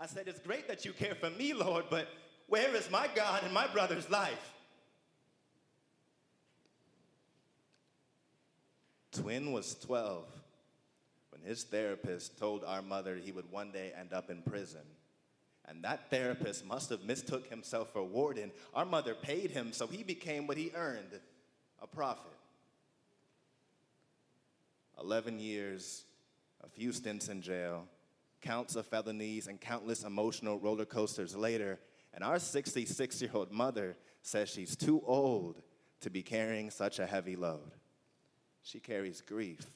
I said, It's great that you care for me, Lord, but where is my God in my brother's life? Twin was 12 when his therapist told our mother he would one day end up in prison. And that therapist must have mistook himself for warden. Our mother paid him, so he became what he earned a prophet. 11 years, a few stints in jail, counts of felonies, and countless emotional roller coasters later, and our 66 year old mother says she's too old to be carrying such a heavy load. She carries grief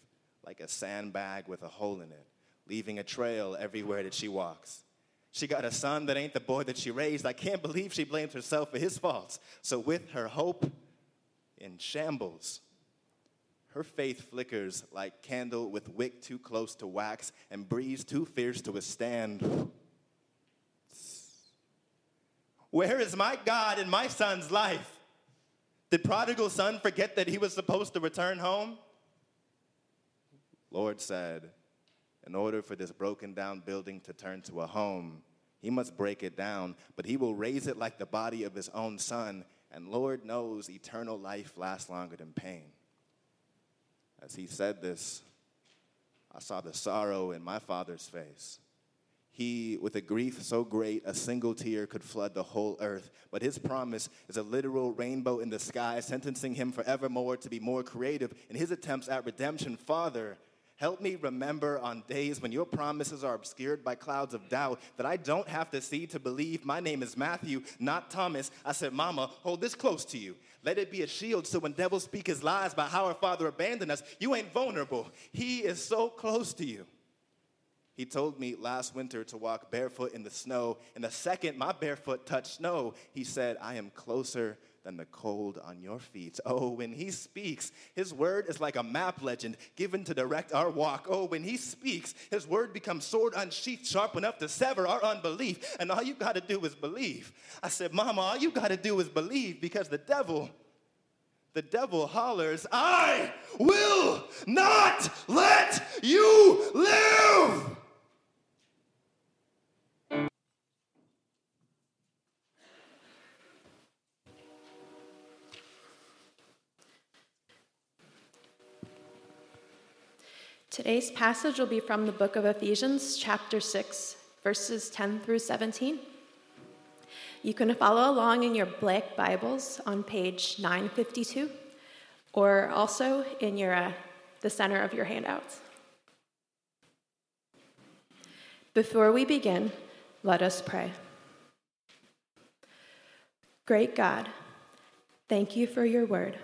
like a sandbag with a hole in it, leaving a trail everywhere that she walks. She got a son that ain't the boy that she raised. I can't believe she blames herself for his faults. So, with her hope in shambles, her faith flickers like candle with wick too close to wax and breeze too fierce to withstand. Where is my God in my son's life? Did prodigal son forget that he was supposed to return home? Lord said, in order for this broken down building to turn to a home, he must break it down, but he will raise it like the body of his own son. And Lord knows eternal life lasts longer than pain. As he said this, I saw the sorrow in my father's face. He, with a grief so great, a single tear could flood the whole earth. But his promise is a literal rainbow in the sky, sentencing him forevermore to be more creative in his attempts at redemption. Father, Help me remember on days when your promises are obscured by clouds of doubt that I don't have to see to believe. My name is Matthew, not Thomas. I said, Mama, hold this close to you. Let it be a shield so when devils speak his lies about how our father abandoned us, you ain't vulnerable. He is so close to you. He told me last winter to walk barefoot in the snow, and the second my barefoot touched snow, he said, I am closer than the cold on your feet. Oh, when he speaks, his word is like a map legend given to direct our walk. Oh, when he speaks, his word becomes sword unsheathed, sharp enough to sever our unbelief. And all you got to do is believe. I said, Mama, all you got to do is believe because the devil, the devil hollers, I will not let you live. Today's passage will be from the book of Ephesians, chapter 6, verses 10 through 17. You can follow along in your black Bibles on page 952 or also in your, uh, the center of your handouts. Before we begin, let us pray. Great God, thank you for your word.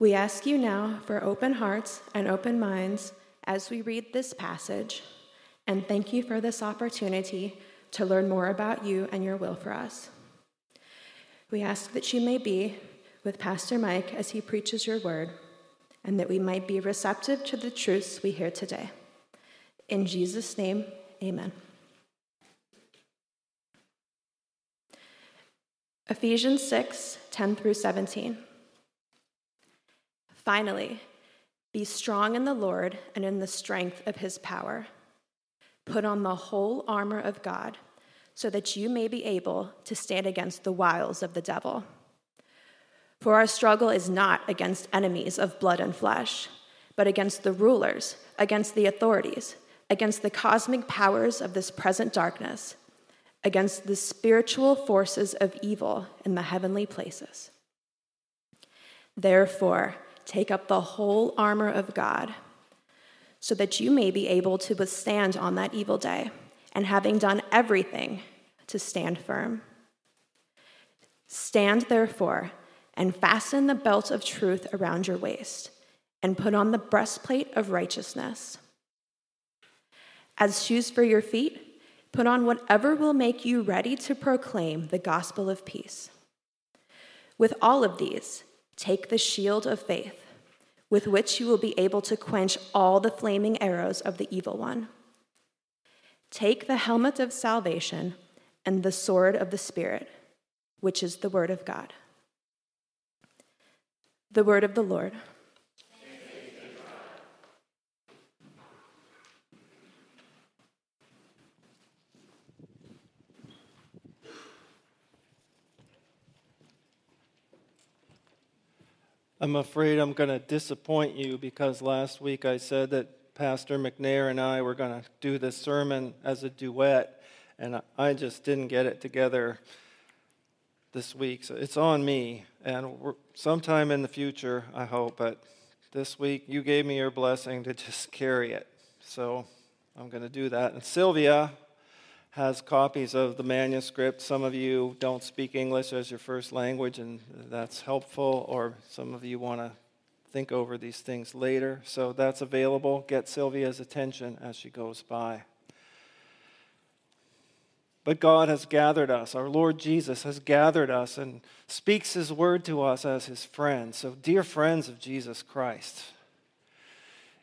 We ask you now for open hearts and open minds as we read this passage, and thank you for this opportunity to learn more about you and your will for us. We ask that you may be with Pastor Mike as he preaches your word, and that we might be receptive to the truths we hear today. In Jesus' name, amen. Ephesians 6 10 through 17. Finally, be strong in the Lord and in the strength of his power. Put on the whole armor of God so that you may be able to stand against the wiles of the devil. For our struggle is not against enemies of blood and flesh, but against the rulers, against the authorities, against the cosmic powers of this present darkness, against the spiritual forces of evil in the heavenly places. Therefore, Take up the whole armor of God, so that you may be able to withstand on that evil day, and having done everything, to stand firm. Stand therefore, and fasten the belt of truth around your waist, and put on the breastplate of righteousness. As shoes for your feet, put on whatever will make you ready to proclaim the gospel of peace. With all of these, Take the shield of faith, with which you will be able to quench all the flaming arrows of the evil one. Take the helmet of salvation and the sword of the Spirit, which is the word of God. The word of the Lord. I'm afraid I'm going to disappoint you because last week I said that Pastor McNair and I were going to do this sermon as a duet, and I just didn't get it together this week. So it's on me, and sometime in the future, I hope, but this week you gave me your blessing to just carry it. So I'm going to do that. And Sylvia has copies of the manuscript. Some of you don't speak English as your first language, and that's helpful, or some of you want to think over these things later. So that's available. Get Sylvia's attention as she goes by. But God has gathered us. Our Lord Jesus has gathered us and speaks his word to us as his friends. So, dear friends of Jesus Christ,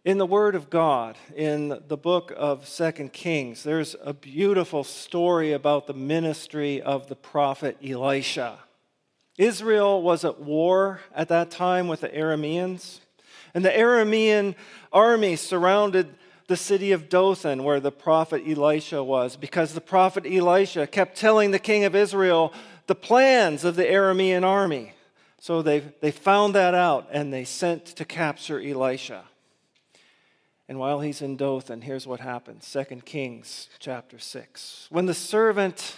in the Word of God, in the book of Second Kings, there's a beautiful story about the ministry of the prophet Elisha. Israel was at war at that time with the Arameans, and the Aramean army surrounded the city of Dothan, where the prophet Elisha was, because the prophet Elisha kept telling the king of Israel the plans of the Aramean army. So they, they found that out and they sent to capture Elisha. And while he's in Dothan, here's what happens 2 Kings chapter 6. When the servant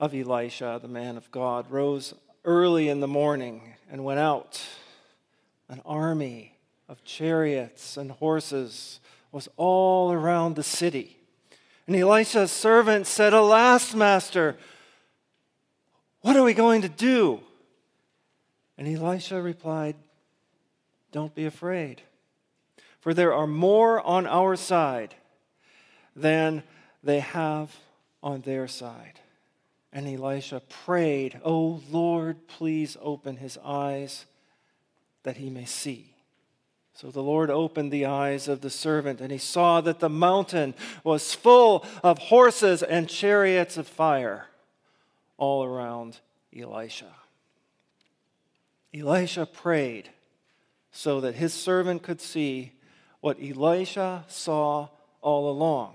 of Elisha, the man of God, rose early in the morning and went out, an army of chariots and horses was all around the city. And Elisha's servant said, Alas, master, what are we going to do? And Elisha replied, Don't be afraid for there are more on our side than they have on their side. And Elisha prayed, Oh Lord, please open his eyes that he may see. So the Lord opened the eyes of the servant, and he saw that the mountain was full of horses and chariots of fire all around Elisha. Elisha prayed so that his servant could see what Elisha saw all along.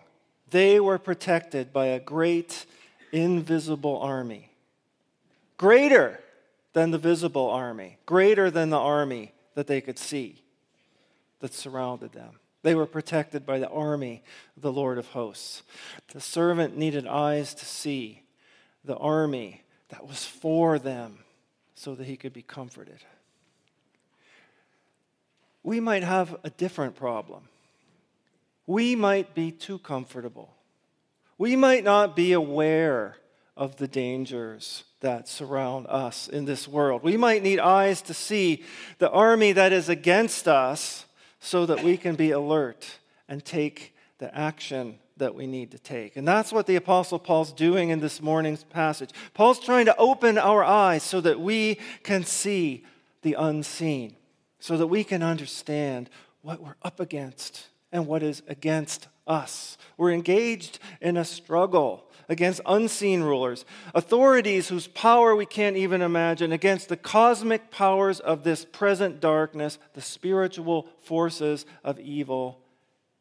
They were protected by a great invisible army, greater than the visible army, greater than the army that they could see that surrounded them. They were protected by the army of the Lord of hosts. The servant needed eyes to see the army that was for them so that he could be comforted we might have a different problem. We might be too comfortable. We might not be aware of the dangers that surround us in this world. We might need eyes to see the army that is against us so that we can be alert and take the action that we need to take. And that's what the Apostle Paul's doing in this morning's passage. Paul's trying to open our eyes so that we can see the unseen so that we can understand what we're up against and what is against us. We're engaged in a struggle against unseen rulers, authorities whose power we can't even imagine, against the cosmic powers of this present darkness, the spiritual forces of evil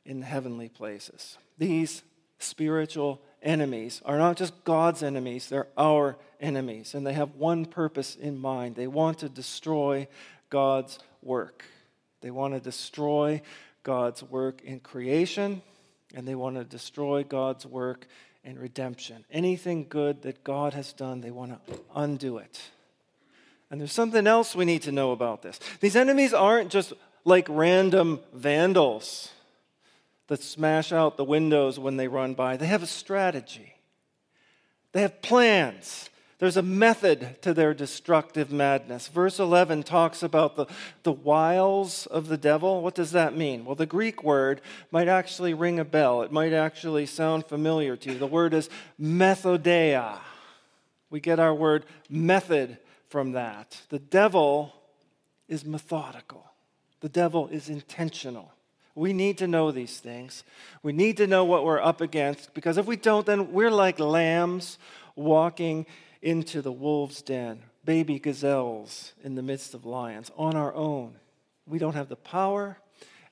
in the heavenly places. These spiritual enemies are not just God's enemies, they're our enemies, and they have one purpose in mind. They want to destroy God's work. They want to destroy God's work in creation, and they want to destroy God's work in redemption. Anything good that God has done, they want to undo it. And there's something else we need to know about this. These enemies aren't just like random vandals that smash out the windows when they run by, they have a strategy, they have plans. There's a method to their destructive madness. Verse 11 talks about the, the wiles of the devil. What does that mean? Well, the Greek word might actually ring a bell, it might actually sound familiar to you. The word is methodeia. We get our word method from that. The devil is methodical, the devil is intentional. We need to know these things. We need to know what we're up against because if we don't, then we're like lambs walking into the wolf's den, baby gazelles in the midst of lions on our own. We don't have the power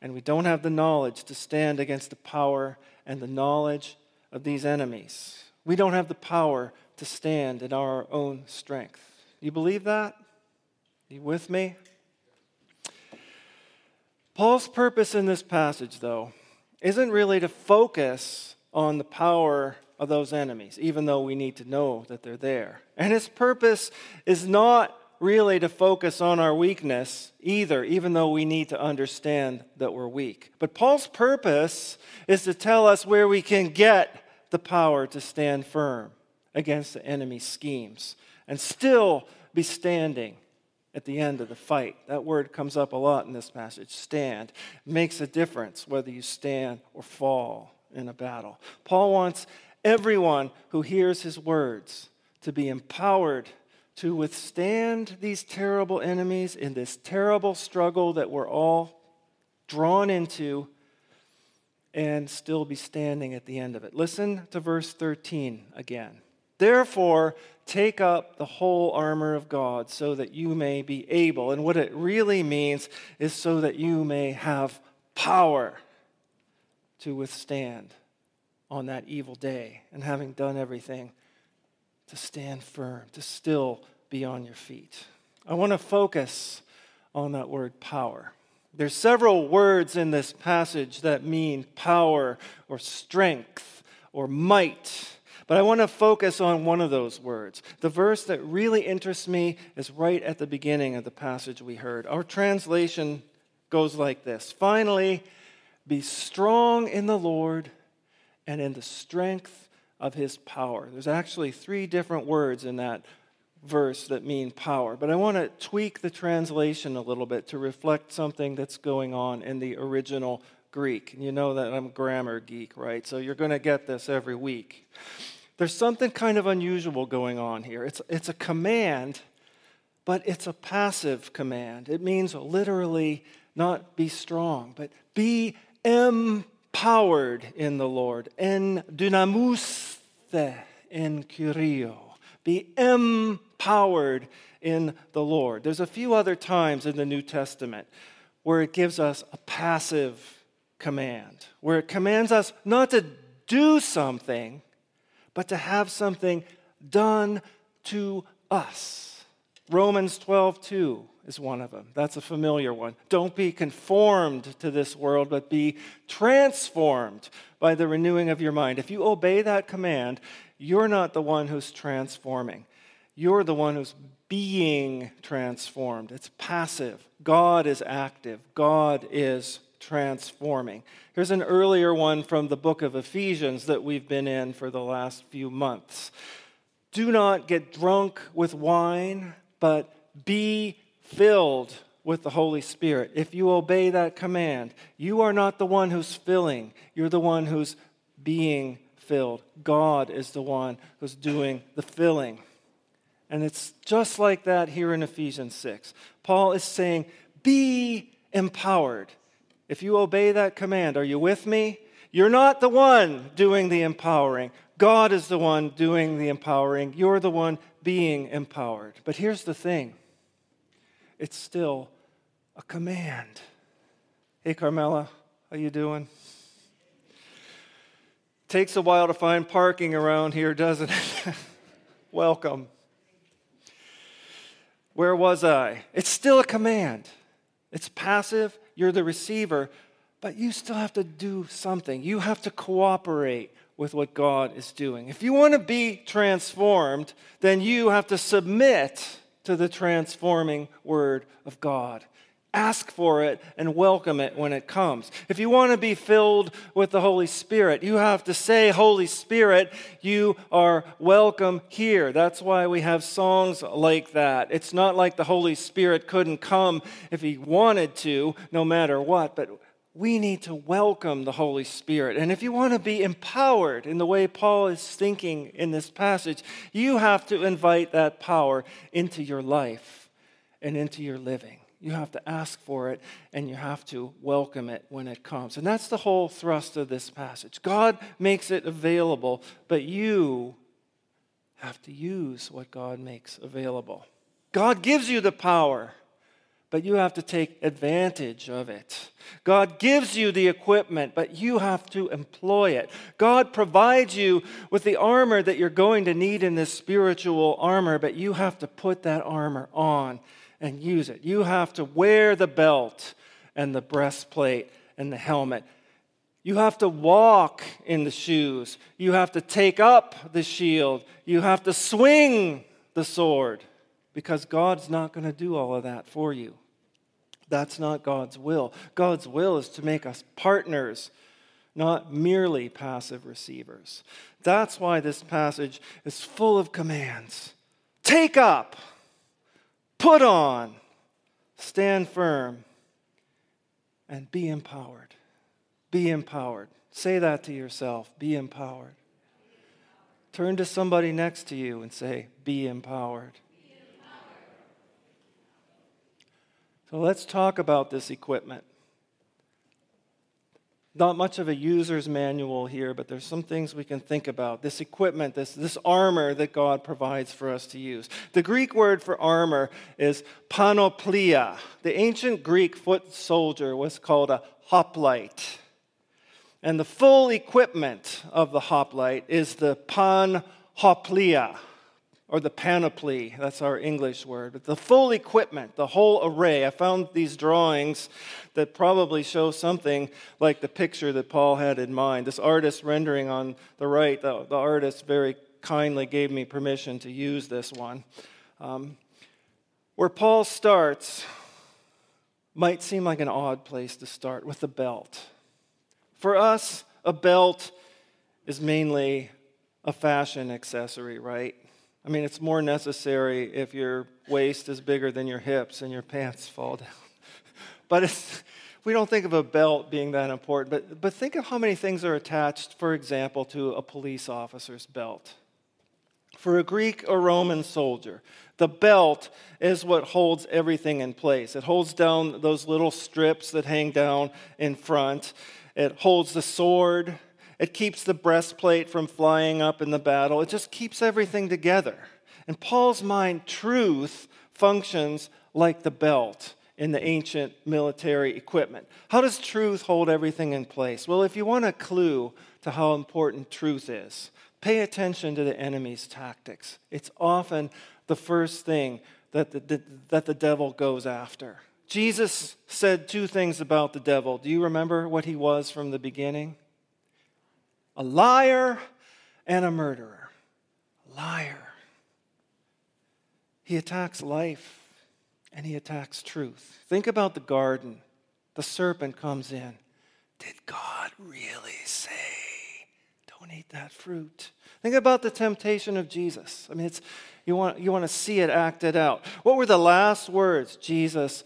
and we don't have the knowledge to stand against the power and the knowledge of these enemies. We don't have the power to stand in our own strength. You believe that? Are you with me? Paul's purpose in this passage, though, isn't really to focus on the power of those enemies, even though we need to know that they're there. And his purpose is not really to focus on our weakness either, even though we need to understand that we're weak. But Paul's purpose is to tell us where we can get the power to stand firm against the enemy's schemes and still be standing at the end of the fight. That word comes up a lot in this passage stand. It makes a difference whether you stand or fall in a battle. Paul wants everyone who hears his words to be empowered to withstand these terrible enemies in this terrible struggle that we're all drawn into and still be standing at the end of it. Listen to verse 13 again. Therefore, take up the whole armor of God so that you may be able. And what it really means is so that you may have power to withstand on that evil day. And having done everything, to stand firm, to still be on your feet. I want to focus on that word power. There's several words in this passage that mean power or strength or might. But I want to focus on one of those words. The verse that really interests me is right at the beginning of the passage we heard. Our translation goes like this Finally, be strong in the Lord and in the strength of his power. There's actually three different words in that verse that mean power, but I want to tweak the translation a little bit to reflect something that's going on in the original Greek. You know that I'm a grammar geek, right? So you're going to get this every week. There's something kind of unusual going on here. It's, it's a command, but it's a passive command. It means literally not be strong, but be empowered in the Lord. En dynamuste in curio. Be empowered in the Lord. There's a few other times in the New Testament where it gives us a passive command, where it commands us not to do something, but to have something done to us. Romans 12, 2 is one of them. That's a familiar one. Don't be conformed to this world, but be transformed by the renewing of your mind. If you obey that command, you're not the one who's transforming. You're the one who's being transformed. It's passive. God is active. God is transforming. Here's an earlier one from the book of Ephesians that we've been in for the last few months. Do not get drunk with wine, but be filled with the Holy Spirit. If you obey that command, you are not the one who's filling, you're the one who's being filled. God is the one who's doing the filling. And it's just like that here in Ephesians 6. Paul is saying, Be empowered. If you obey that command, are you with me? You're not the one doing the empowering. God is the one doing the empowering. You're the one being empowered. But here's the thing it's still a command. Hey, Carmela, how you doing? Takes a while to find parking around here, doesn't it? Welcome. Where was I? It's still a command. It's passive, you're the receiver, but you still have to do something. You have to cooperate with what God is doing. If you want to be transformed, then you have to submit to the transforming word of God. Ask for it and welcome it when it comes. If you want to be filled with the Holy Spirit, you have to say, Holy Spirit, you are welcome here. That's why we have songs like that. It's not like the Holy Spirit couldn't come if he wanted to, no matter what, but we need to welcome the Holy Spirit. And if you want to be empowered in the way Paul is thinking in this passage, you have to invite that power into your life and into your living. You have to ask for it and you have to welcome it when it comes. And that's the whole thrust of this passage. God makes it available, but you have to use what God makes available. God gives you the power, but you have to take advantage of it. God gives you the equipment, but you have to employ it. God provides you with the armor that you're going to need in this spiritual armor, but you have to put that armor on and use it. You have to wear the belt and the breastplate and the helmet. You have to walk in the shoes. You have to take up the shield. You have to swing the sword because God's not going to do all of that for you. That's not God's will. God's will is to make us partners, not merely passive receivers. That's why this passage is full of commands. Take up, put on, stand firm, and be empowered. Be empowered. Say that to yourself. Be empowered. Turn to somebody next to you and say, Be empowered. So let's talk about this equipment. Not much of a user's manual here, but there's some things we can think about. This equipment, this, this armor that God provides for us to use. The Greek word for armor is panoplia. The ancient Greek foot soldier was called a hoplite. And the full equipment of the hoplite is the panoplia, or the panoply. That's our English word. But the full equipment, the whole array. I found these drawings that probably show something like the picture that Paul had in mind. This artist rendering on the right, the, the artist very kindly gave me permission to use this one. Um, where Paul starts might seem like an odd place to start with the belt. For us, a belt is mainly a fashion accessory, right? I mean, it's more necessary if your waist is bigger than your hips and your pants fall down. but we don't think of a belt being that important. But, but think of how many things are attached, for example, to a police officer's belt. For a Greek or Roman soldier, the belt is what holds everything in place. It holds down those little strips that hang down in front. It holds the sword. It keeps the breastplate from flying up in the battle. It just keeps everything together. In Paul's mind, truth functions like the belt in the ancient military equipment. How does truth hold everything in place? Well, if you want a clue to how important truth is, pay attention to the enemy's tactics. It's often the first thing that the, that the devil goes after. Jesus said two things about the devil. Do you remember what he was from the beginning? A liar and a murderer. Liar. He attacks life and he attacks truth. Think about the garden. The serpent comes in. Did God really say, don't eat that fruit? Think about the temptation of Jesus. I mean, it's, you, want, you want to see it acted out. What were the last words Jesus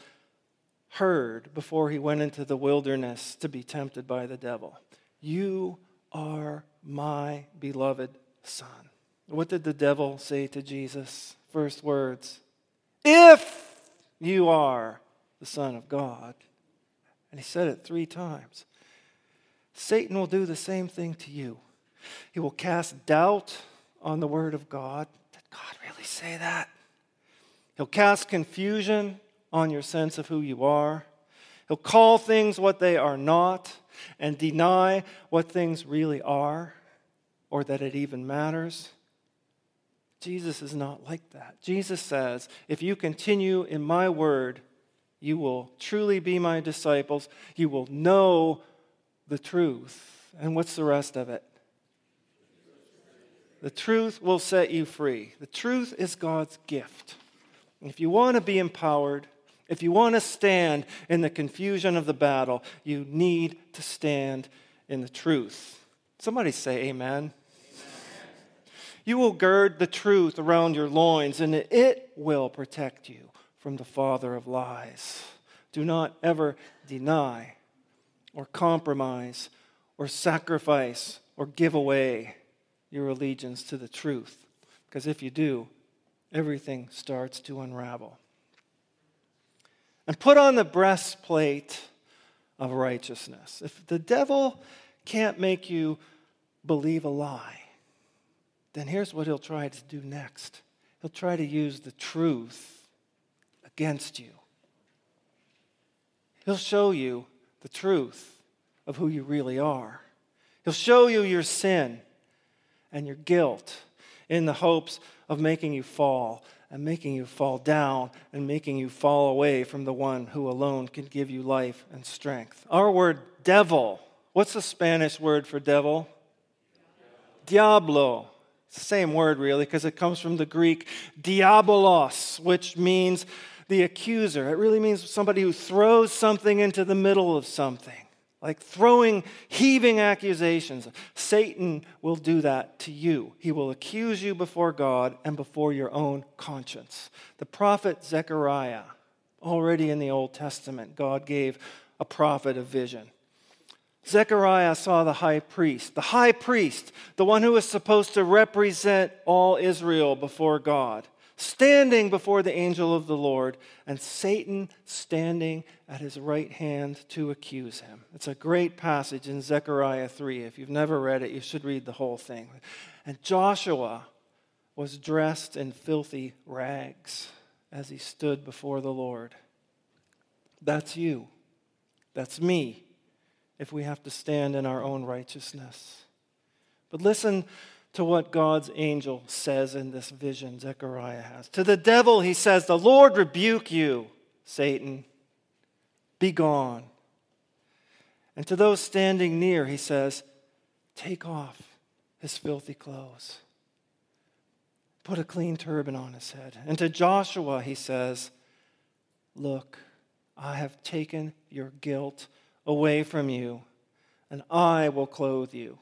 heard before he went into the wilderness to be tempted by the devil. You are my beloved son. What did the devil say to Jesus? First words If you are the Son of God. And he said it three times. Satan will do the same thing to you. He will cast doubt on the word of God. Did God really say that? He'll cast confusion on your sense of who you are. He'll call things what they are not and deny what things really are or that it even matters. Jesus is not like that. Jesus says, if you continue in my word, you will truly be my disciples. You will know the truth. And what's the rest of it? The truth will set you free. The truth is God's gift. If you want to be empowered, if you want to stand in the confusion of the battle, you need to stand in the truth. Somebody say, Amen. You will gird the truth around your loins, and it will protect you from the father of lies. Do not ever deny or compromise or sacrifice or give away your allegiance to the truth. Because if you do, everything starts to unravel and put on the breastplate of righteousness. If the devil can't make you believe a lie, then here's what he'll try to do next he'll try to use the truth against you. He'll show you the truth of who you really are. He'll show you your sin and your guilt in the hopes of making you fall and making you fall down and making you fall away from the one who alone can give you life and strength. Our word devil, what's the Spanish word for devil? Diablo. It's the same word, really, because it comes from the Greek diabolos, which means the accuser. It really means somebody who throws something into the middle of something like throwing heaving accusations. Satan will do that to you. He will accuse you before God and before your own conscience. The prophet Zechariah, already in the Old Testament, God gave a prophet a vision. Zechariah saw the high priest, the high priest, the one who was supposed to represent all Israel before God standing before the angel of the Lord, and Satan standing at his right hand to accuse him. It's a great passage in Zechariah 3. If you've never read it, you should read the whole thing. And Joshua was dressed in filthy rags as he stood before the Lord. That's you. That's me if we have to stand in our own righteousness. But listen to what God's angel says in this vision Zechariah has. To the devil, he says, The Lord rebuke you, Satan. Be gone. And to those standing near, he says, Take off his filthy clothes. Put a clean turban on his head. And to Joshua, he says, Look, I have taken your guilt away from you, and I will clothe you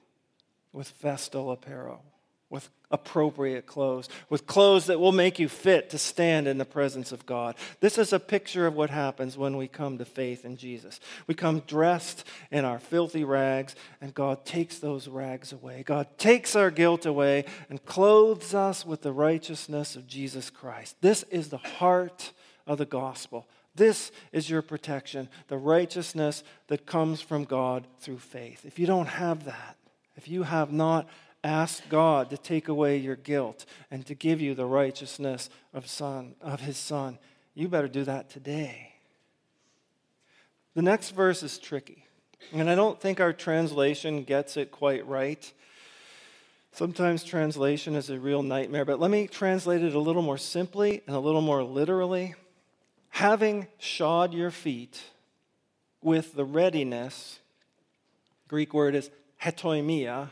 with festal apparel, with appropriate clothes, with clothes that will make you fit to stand in the presence of God. This is a picture of what happens when we come to faith in Jesus. We come dressed in our filthy rags, and God takes those rags away. God takes our guilt away and clothes us with the righteousness of Jesus Christ. This is the heart of the gospel. This is your protection, the righteousness that comes from God through faith. If you don't have that, if you have not asked God to take away your guilt and to give you the righteousness of son of his son, you better do that today. The next verse is tricky. And I don't think our translation gets it quite right. Sometimes translation is a real nightmare, but let me translate it a little more simply and a little more literally. Having shod your feet with the readiness, Greek word is hetoimia,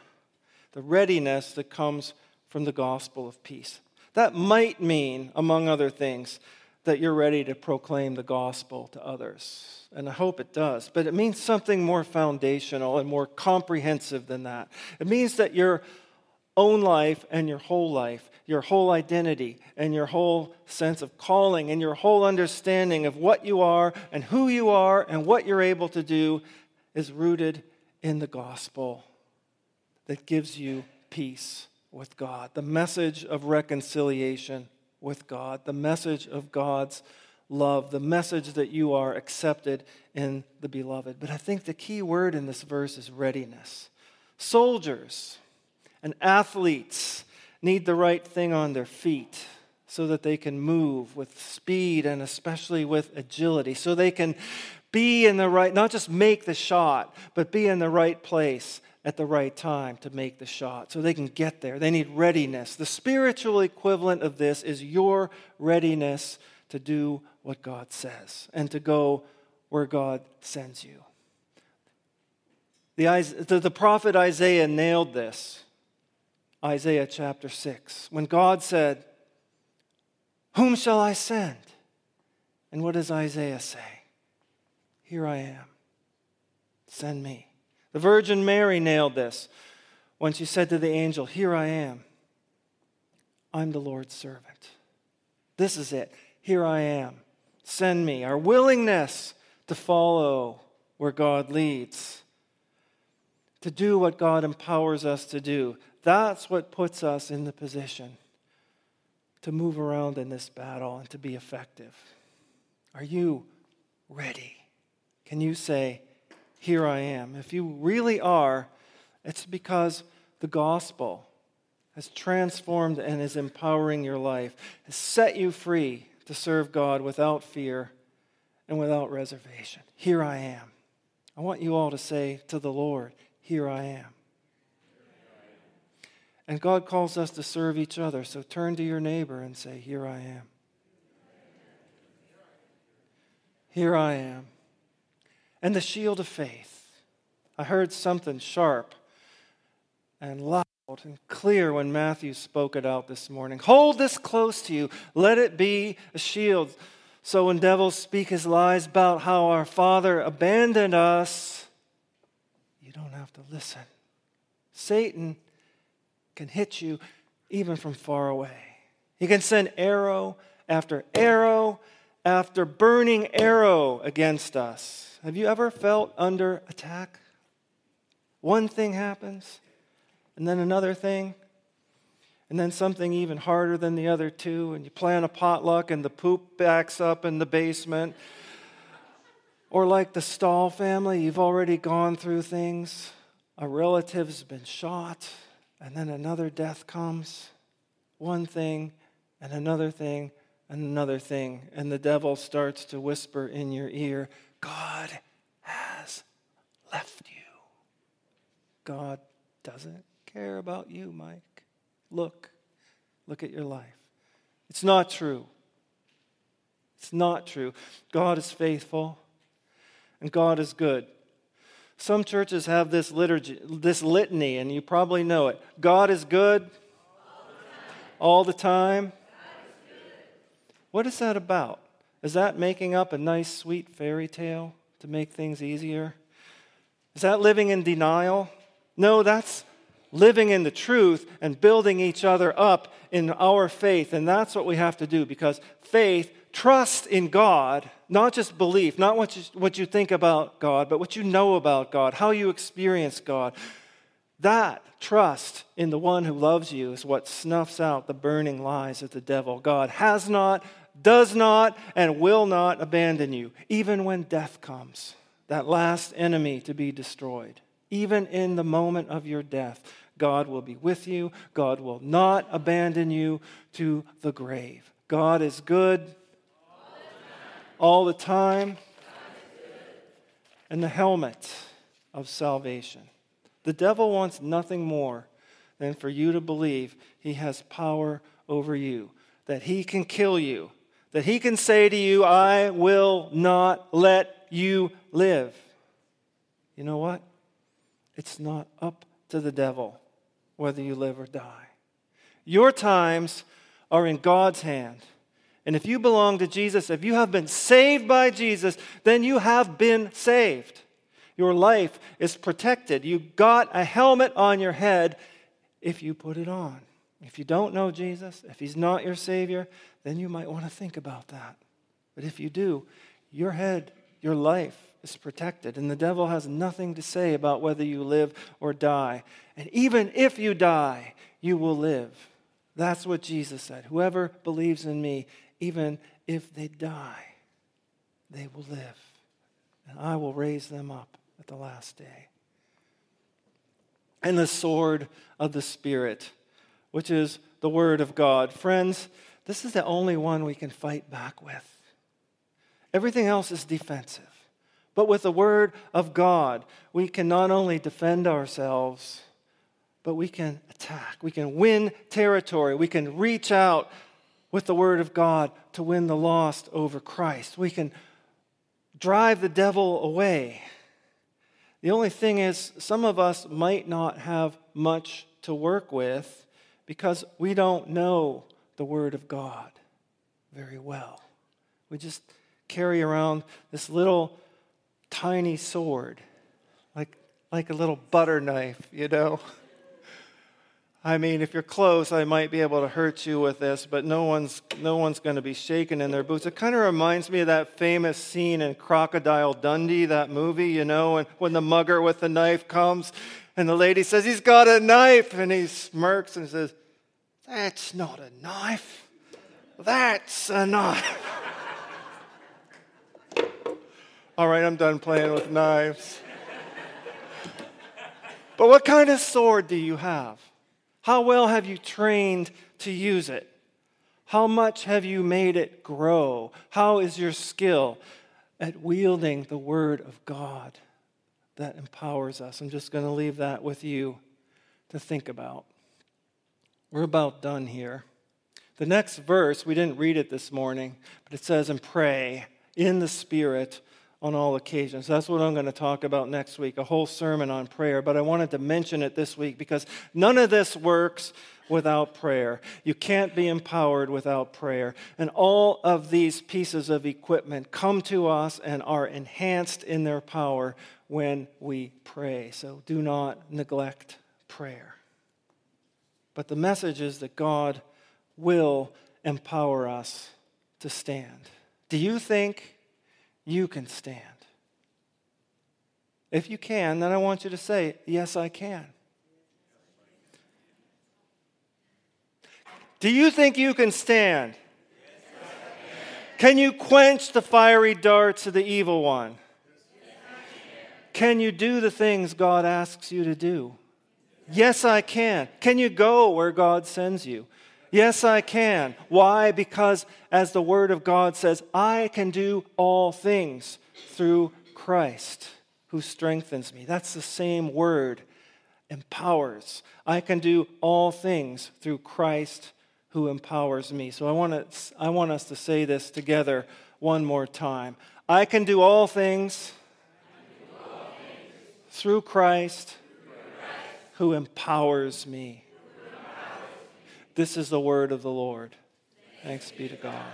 the readiness that comes from the gospel of peace. That might mean, among other things, that you're ready to proclaim the gospel to others. And I hope it does. But it means something more foundational and more comprehensive than that. It means that your own life and your whole life, your whole identity and your whole sense of calling and your whole understanding of what you are and who you are and what you're able to do is rooted in the gospel that gives you peace with God, the message of reconciliation with God, the message of God's love, the message that you are accepted in the beloved. But I think the key word in this verse is readiness. Soldiers and athletes need the right thing on their feet so that they can move with speed and especially with agility, so they can be in the right, not just make the shot, but be in the right place at the right time to make the shot so they can get there. They need readiness. The spiritual equivalent of this is your readiness to do what God says and to go where God sends you. The, the, prophet Isaiah nailed this. Isaiah chapter 6, when God said, Whom shall I send? And what does Isaiah say? Here I am. Send me. The Virgin Mary nailed this when she said to the angel, Here I am. I'm the Lord's servant. This is it. Here I am. Send me. Our willingness to follow where God leads, to do what God empowers us to do. That's what puts us in the position to move around in this battle and to be effective. Are you ready? Can you say, Here I am? If you really are, it's because the gospel has transformed and is empowering your life, has set you free to serve God without fear and without reservation. Here I am. I want you all to say to the Lord, Here I am. And God calls us to serve each other. So turn to your neighbor and say, Here I am. Here I am. And the shield of faith. I heard something sharp and loud and clear when Matthew spoke it out this morning. Hold this close to you. Let it be a shield. So when devils speak his lies about how our Father abandoned us, you don't have to listen. Satan can hit you even from far away. He can send arrow after arrow after burning arrow against us. Have you ever felt under attack? One thing happens, and then another thing, and then something even harder than the other two, and you plan a potluck and the poop backs up in the basement. Or like the Stahl family, you've already gone through things. A relative's been shot, and then another death comes. One thing, and another thing, another thing. And the devil starts to whisper in your ear God has left you. God doesn't care about you, Mike. Look, look at your life. It's not true. It's not true. God is faithful and God is good. Some churches have this liturgy, this litany, and you probably know it. God is good all the time. What is that about? Is that making up a nice, sweet fairy tale to make things easier? Is that living in denial? No, that's living in the truth and building each other up in our faith. And that's what we have to do because faith, trust in God, not just belief, not what you, what you think about God, but what you know about God, how you experience God. That trust in the one who loves you is what snuffs out the burning lies of the devil. God has not, does not, and will not abandon you, even when death comes, that last enemy to be destroyed. Even in the moment of your death, God will be with you. God will not abandon you to the grave. God is good all the time. And the helmet of salvation. The devil wants nothing more than for you to believe he has power over you, that he can kill you, that he can say to you, I will not let you live. You know what? It's not up to the devil whether you live or die. Your times are in God's hand. And if you belong to Jesus, if you have been saved by Jesus, then you have been saved. Your life is protected. You got a helmet on your head if you put it on. If you don't know Jesus, if he's not your Savior, then you might want to think about that. But if you do, your head, your life is protected, and the devil has nothing to say about whether you live or die. And even if you die, you will live. That's what Jesus said. Whoever believes in me, even if they die, they will live. And I will raise them up at the last day. And the sword of the Spirit, which is the Word of God. Friends, this is the only one we can fight back with. Everything else is defensive. But with the Word of God, we can not only defend ourselves, but we can attack. We can win territory. We can reach out with the Word of God to win the lost over Christ. We can drive the devil away. The only thing is, some of us might not have much to work with because we don't know the Word of God very well. We just carry around this little tiny sword, like, like a little butter knife, you know? I mean, if you're close, I might be able to hurt you with this, but no one's, no one's going to be shaken in their boots. It kind of reminds me of that famous scene in Crocodile Dundee, that movie, you know, and when the mugger with the knife comes and the lady says, He's got a knife, and he smirks and says, That's not a knife. That's a knife. All right, I'm done playing with knives. but what kind of sword do you have? How well have you trained to use it? How much have you made it grow? How is your skill at wielding the Word of God that empowers us? I'm just going to leave that with you to think about. We're about done here. The next verse, we didn't read it this morning, but it says, and pray in the Spirit on all occasions. That's what I'm going to talk about next week, a whole sermon on prayer. But I wanted to mention it this week because none of this works without prayer. You can't be empowered without prayer. And all of these pieces of equipment come to us and are enhanced in their power when we pray. So do not neglect prayer. But the message is that God will empower us to stand. Do you think you can stand? If you can, then I want you to say, Yes, I can. Do you think you can stand? can. you quench the fiery darts of the evil one? can you do the things God asks you to do? Yes, I can. Can you go where God sends you? Yes, I can. Why? Because, as the Word of God says, I can do all things through Christ who strengthens me. That's the same word, empowers. I can do all things through Christ who empowers me. So I want, to, I want us to say this together one more time. I can do all things, do all things through, Christ, through Christ who empowers me. This is the word of the Lord. Thanks be to God.